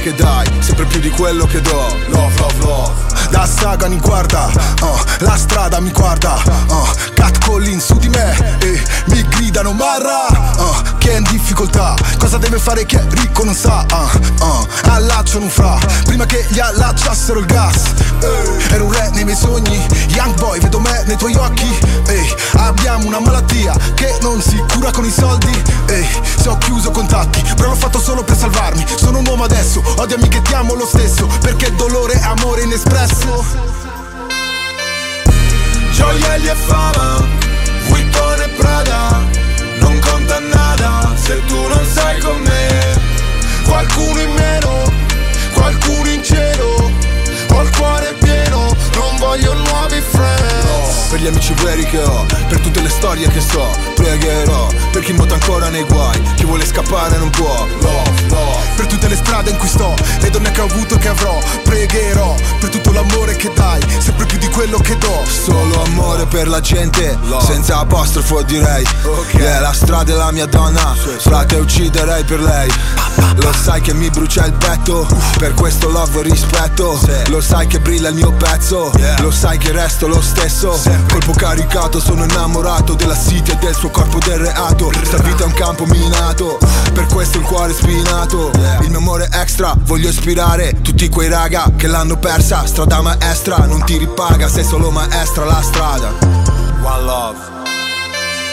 che dai Sempre più di quello che do. Love, love, love La saga mi guarda uh, La strada mi guarda uh, Cat calling su di me E mi gridano marra! Uh, Che è in difficoltà? Cosa deve fare che è ricco non sa uh, uh, Allacciano un fra Prima che gli allacciassero il gas. Eh, Ero un re nei miei sogni Young boy vedo me nei tuoi occhi. Ehi, Abbiamo una malattia Che non si cura con i soldi. Ehi, Se ho chiuso contatti Però l'ho fatto solo per salvarmi. Sono un uomo adesso Odiami che ti amo lo stesso Perché dolore è amore in espresso Gioielli e fama Vuitton e Prada Non conta nada Se tu non sei con me. Qualcuno in meno gli amici veri che ho Per tutte le storie che so Pregherò Per chi nuota ancora nei guai Chi vuole scappare non può Love, love Per tutte le strade in cui sto Le donne che ho avuto e che avrò Pregherò Per tutto l'amore che dai Sempre più di quello che do. Solo amore per la gente Senza apostrofo direi. Yeah, la strada è la mia donna Frate ucciderei per lei. Lo sai che mi brucia il petto Per questo love e rispetto. Lo sai che brilla il mio pezzo Lo sai che resto lo stesso Colpo caricato sono innamorato della city e del suo corpo del reato Sta vita è un campo minato Per questo il cuore spinato. Il mio amore extra Voglio ispirare tutti quei raga Che l'hanno persa. Strada maestra Non ti ripaga Sei solo maestra la strada. One love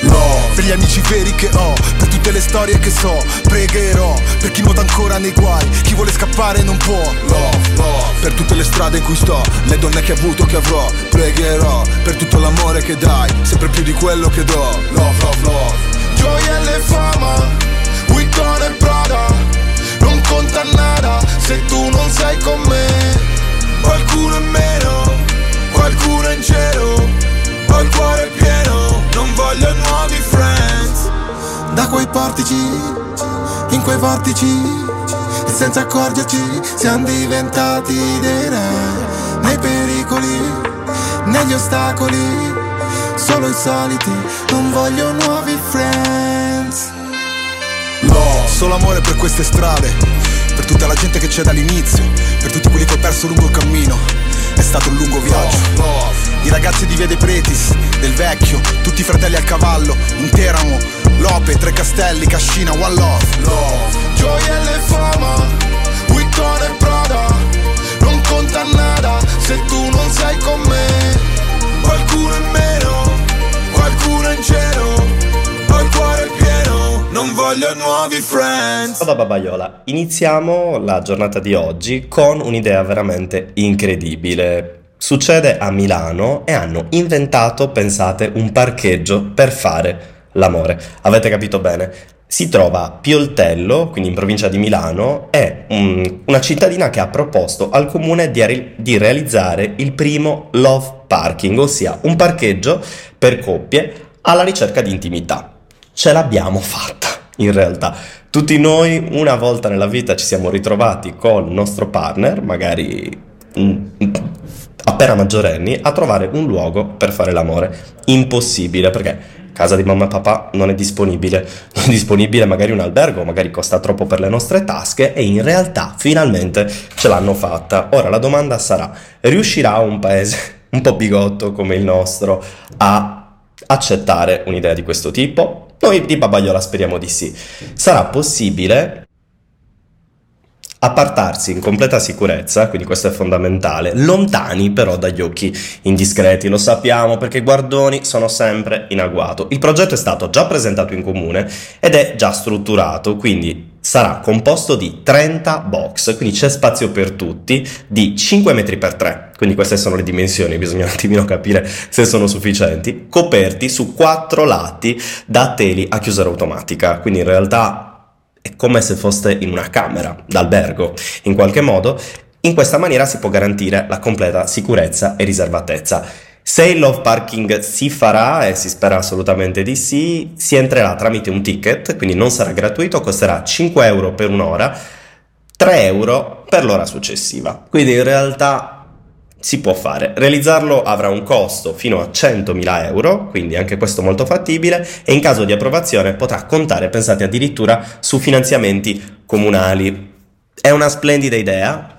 Love Per gli amici veri che ho Per tutte le storie che so Pregherò Per chi nuota ancora nei guai Chi vuole scappare non può. Love, love Per tutte le strade in cui sto Le donne che ho avuto che avrò Pregherò Per tutto l'amore che dai Sempre più di quello che do. Love, love, love. Gioielli e fama Vuitton e Prada Non conta nada Se tu non sei con me. Qualcuno in meno Qualcuno in cielo Ho il cuore pieno Non voglio nuovi friends. Da quei portici, in quei vortici E senza accorgerci siamo diventati dei re. Nei pericoli, negli ostacoli Solo i soliti, non voglio nuovi friends. Love Solo amore per queste strade Per tutta la gente che c'è dall'inizio Per tutti quelli che ho perso lungo il cammino stato un lungo viaggio. I ragazzi di Vede Pretis Del vecchio Tutti i fratelli al cavallo In Teramo Lope, Tre Castelli, Cascina, One Love. Gioielli e fama Vuitton e Prada Non conta nada Se tu non sei con me. Qualcuno in meno Qualcuno in cielo Non voglio nuovi friends Da Babaiola, iniziamo la giornata di oggi con un'idea veramente incredibile. Succede a Milano e hanno inventato, pensate, un parcheggio per fare l'amore. Avete capito bene? Si trova a Pioltello, quindi in provincia di Milano, è un- una cittadina che ha proposto al comune di, re- di realizzare il primo love parking, ossia un parcheggio per coppie alla ricerca di intimità. Ce l'abbiamo fatta, in realtà. Tutti noi una volta nella vita ci siamo ritrovati con il nostro partner, magari appena maggiorenni, a trovare un luogo per fare l'amore. Impossibile, perché casa di mamma e papà non è disponibile, non è disponibile magari un albergo, magari costa troppo per le nostre tasche e in realtà finalmente ce l'hanno fatta. Ora la domanda sarà, riuscirà un paese un po' bigotto come il nostro a accettare un'idea di questo tipo? Noi di Babagliola speriamo di sì. Sarà possibile appartarsi in completa sicurezza, quindi questo è fondamentale, lontani però dagli occhi indiscreti, lo sappiamo perché i guardoni sono sempre in agguato. Il progetto è stato già presentato in comune ed è già strutturato, quindi sarà composto di 30 box, quindi c'è spazio per tutti, di 5 metri per 3, quindi queste sono le dimensioni, bisogna un attimino capire se sono sufficienti, coperti su quattro lati da teli a chiusura automatica, quindi in realtà è come se foste in una camera d'albergo, in qualche modo. In questa maniera si può garantire la completa sicurezza e riservatezza. Se il love parking si farà, e si spera assolutamente di sì, si entrerà tramite un ticket, quindi non sarà gratuito, costerà 5 euro per un'ora, 3 euro per l'ora successiva. Quindi in realtà si può fare. Realizzarlo avrà un costo fino a 100.000 euro, quindi anche questo molto fattibile, e in caso di approvazione potrà contare, pensate addirittura, su finanziamenti comunali. È una splendida idea,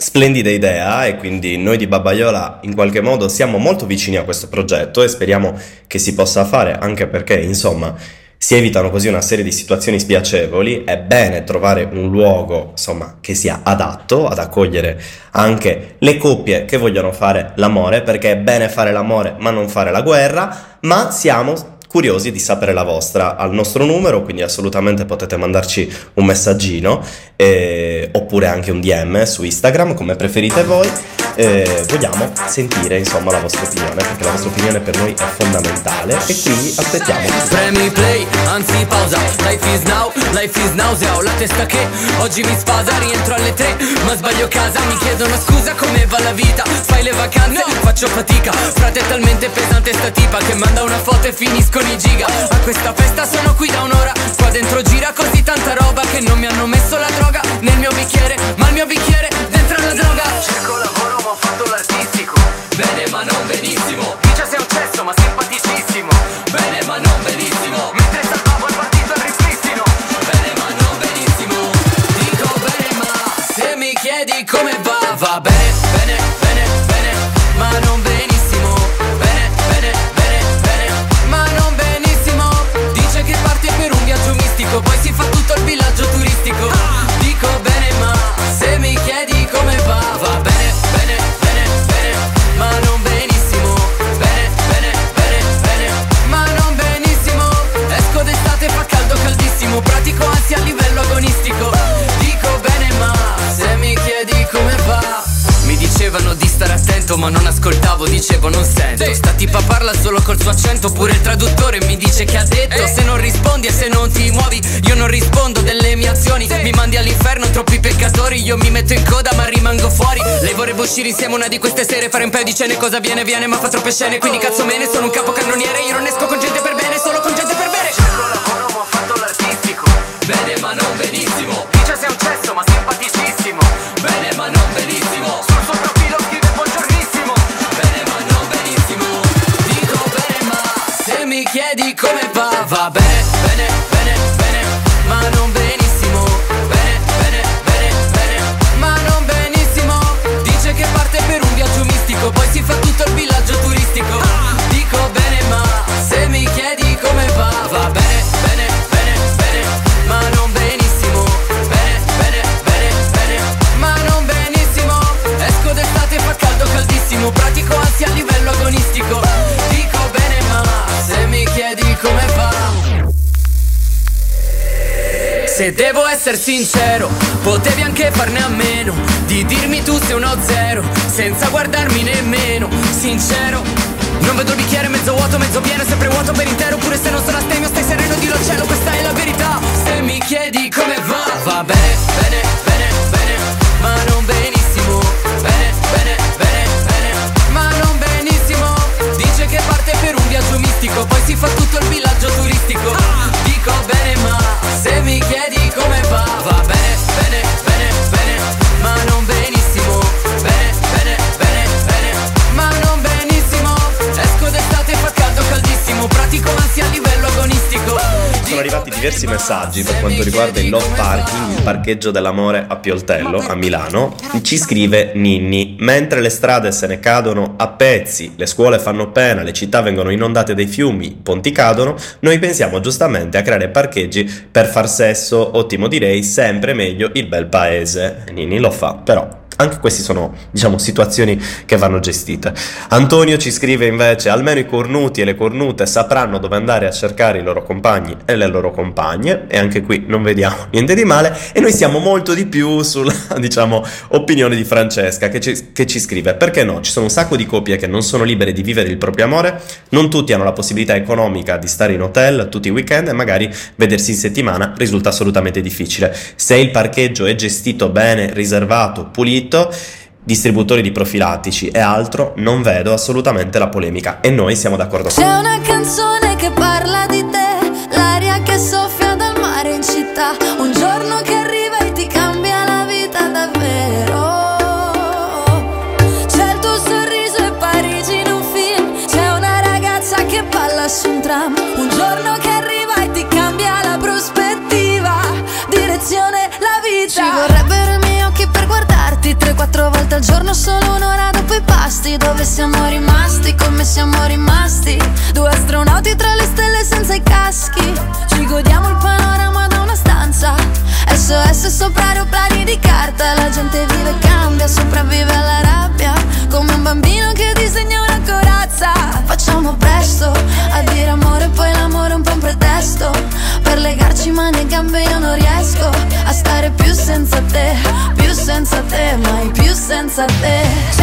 Splendida idea e quindi noi di Babbaiola in qualche modo siamo molto vicini a questo progetto e speriamo che si possa fare anche perché insomma si evitano così una serie di situazioni spiacevoli, è bene trovare un luogo insomma che sia adatto ad accogliere anche le coppie che vogliono fare l'amore perché è bene fare l'amore ma non fare la guerra, ma siamo curiosi di sapere la vostra al nostro numero, quindi assolutamente potete mandarci un messaggino eh, oppure anche un DM su Instagram come preferite voi eh, vogliamo sentire insomma la vostra opinione perché la vostra opinione per noi è fondamentale e quindi aspettiamo. Premi play anzi pausa. Life is now life is nausea ho la testa che oggi mi sfasa rientro alle tre ma sbaglio casa. Mi chiedono scusa come va la vita? Fai le vacanze? Faccio fatica. Frate è talmente pesante sta tipa che manda una foto e finiscono i giga. A questa festa sono qui da un'ora. Qua dentro gira così tanta roba che non mi hanno messo la droga nel mio bicchiere. Ma il mio bicchiere dicevo non sento. Sta tipa parla solo col suo accento Pure il traduttore mi dice che ha detto Se non rispondi e se non ti muovi Io non rispondo delle mie azioni. Mi mandi all'inferno troppi peccatori Io mi metto in coda ma rimango fuori. Lei vorrebbe uscire insieme una di queste sere Fare un paio di cene cosa viene viene ma fa troppe scene. Quindi cazzo me ne sono un capocannoniere Io non esco con gente per bene solo con gente per bene come va se devo essere sincero, potevi anche farne a meno Di dirmi tu sei uno zero, senza guardarmi nemmeno Sincero, non vedo il bicchiere mezzo vuoto, mezzo pieno Sempre vuoto per intero, pure se non sono astemio Stai sereno, dillo al cielo, questa è la verità. Se mi chiedi come va, va bene, bene, bene, bene Ma non benissimo, bene, bene, bene, bene Ma non benissimo. Dice che parte per un viaggio mistico Poi si fa tutto il villaggio diversi messaggi per quanto riguarda il love parking, il parcheggio dell'amore a Pioltello, a Milano. Ci scrive Ninni, mentre le strade se ne cadono a pezzi, le scuole fanno pena, le città vengono inondate dai fiumi, i ponti cadono, noi pensiamo giustamente a creare parcheggi per far sesso, ottimo direi, sempre meglio il bel paese. Ninni lo fa, però anche queste sono, diciamo, situazioni che vanno gestite. Antonio ci scrive invece: almeno i cornuti e le cornute sapranno dove andare a cercare i loro compagni e le loro compagne. E anche qui non vediamo niente di male. E noi siamo molto di più sulla, diciamo, opinione di Francesca che ci, che ci scrive: perché no? Ci sono un sacco di coppie che non sono libere di vivere il proprio amore, non tutti hanno la possibilità economica di stare in hotel tutti i weekend e magari vedersi in settimana risulta assolutamente difficile. Se il parcheggio è gestito bene, riservato, pulito, distributori di profilattici e altro, non vedo assolutamente la polemica e noi siamo d'accordo. C'è una canzone che parla di te, Quattro volte al giorno, solo un'ora dopo i pasti. Dove siamo rimasti, come siamo rimasti? Due astronauti tra le stelle senza i caschi. Ci godiamo il panorama da una stanza. SOS sopra aeroplani di carta. La gente vive e cambia, sopravvive alla danza de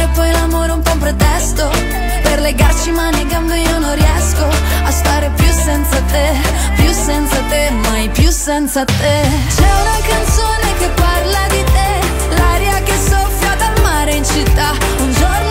amore, poi l'amore un po' un pretesto. Per legarci mani e gambe io non riesco A stare più senza te, più senza te, mai più senza te. C'è una canzone che parla di te L'aria che soffia dal mare in città. Un giorno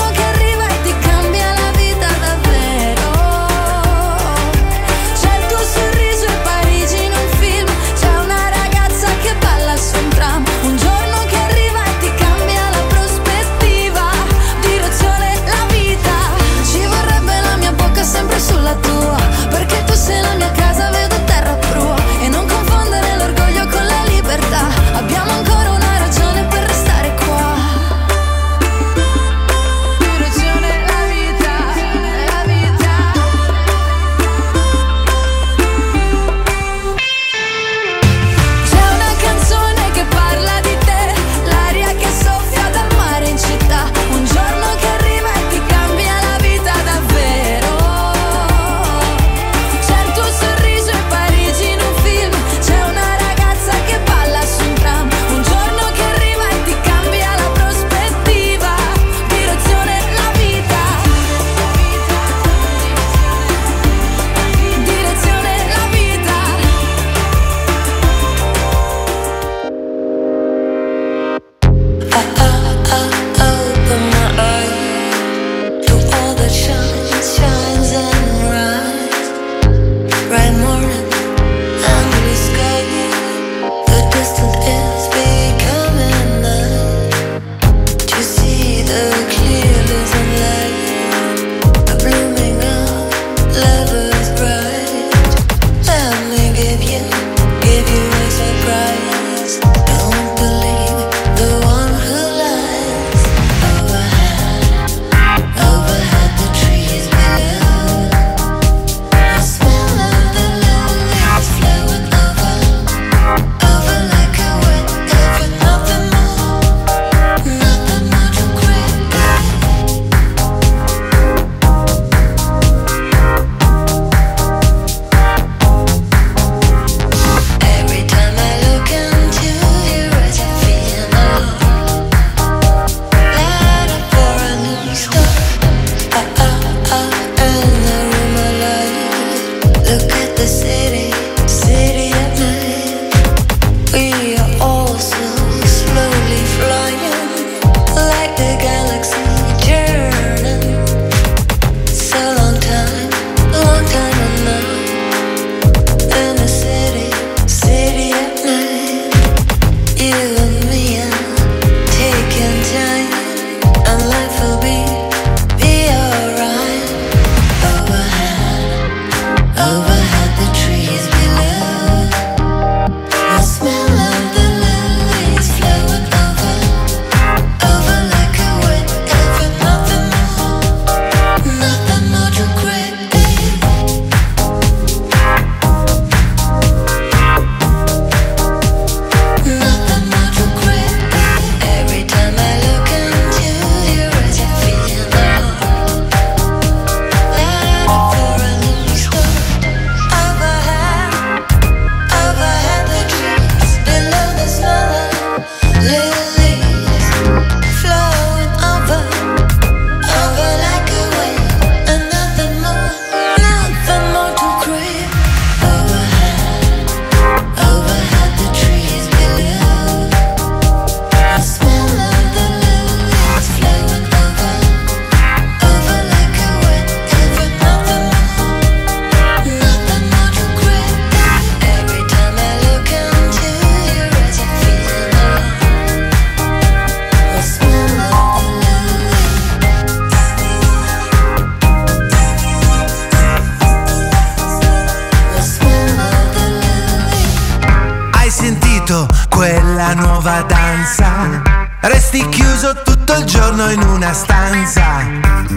resti chiuso tutto il giorno in una stanza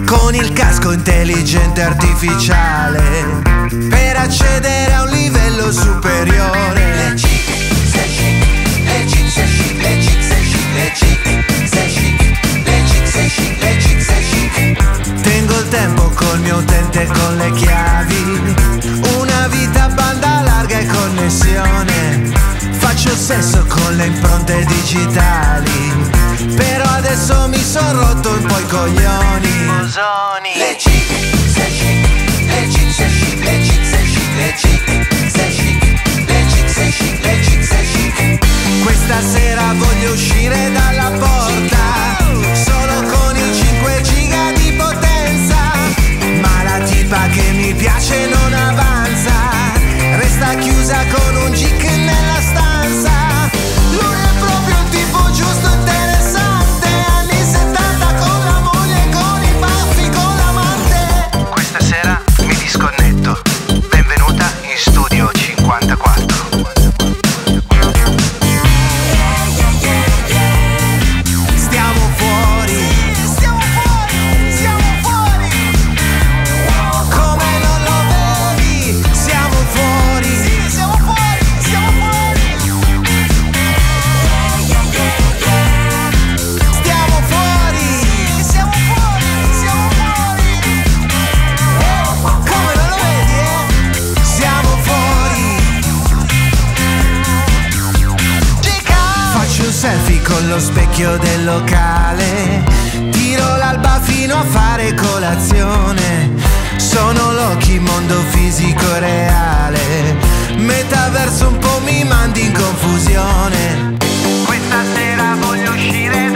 con il casco intelligente artificiale per accedere a un livello superiore. Le chic, sei chic, le chic, sei chic, le chic, sei chic, le chic, sei chic, le chic, sei chic, le chic, sei chic. Tengo il tempo col mio utente con le chiavi, una vita banda larga e connessione. Faccio sesso con le impronte digitali adesso mi son rotto un po' i coglioni Mosoni Le chic, sei chic Le chic, sei chic Le chic, sei chic Le chic, sei chic Le chic, sei chic Le chic, sei chic Questa sera voglio uscire dalla porta Solo con i 5 giga di potenza Ma la tipa che mi piace non avanza Resta chiusa con un gic con lo specchio del locale. Tiro l'alba fino a fare colazione. Sono Loki, mondo fisico reale. Metaverso un po' mi mandi in confusione. Questa sera voglio uscire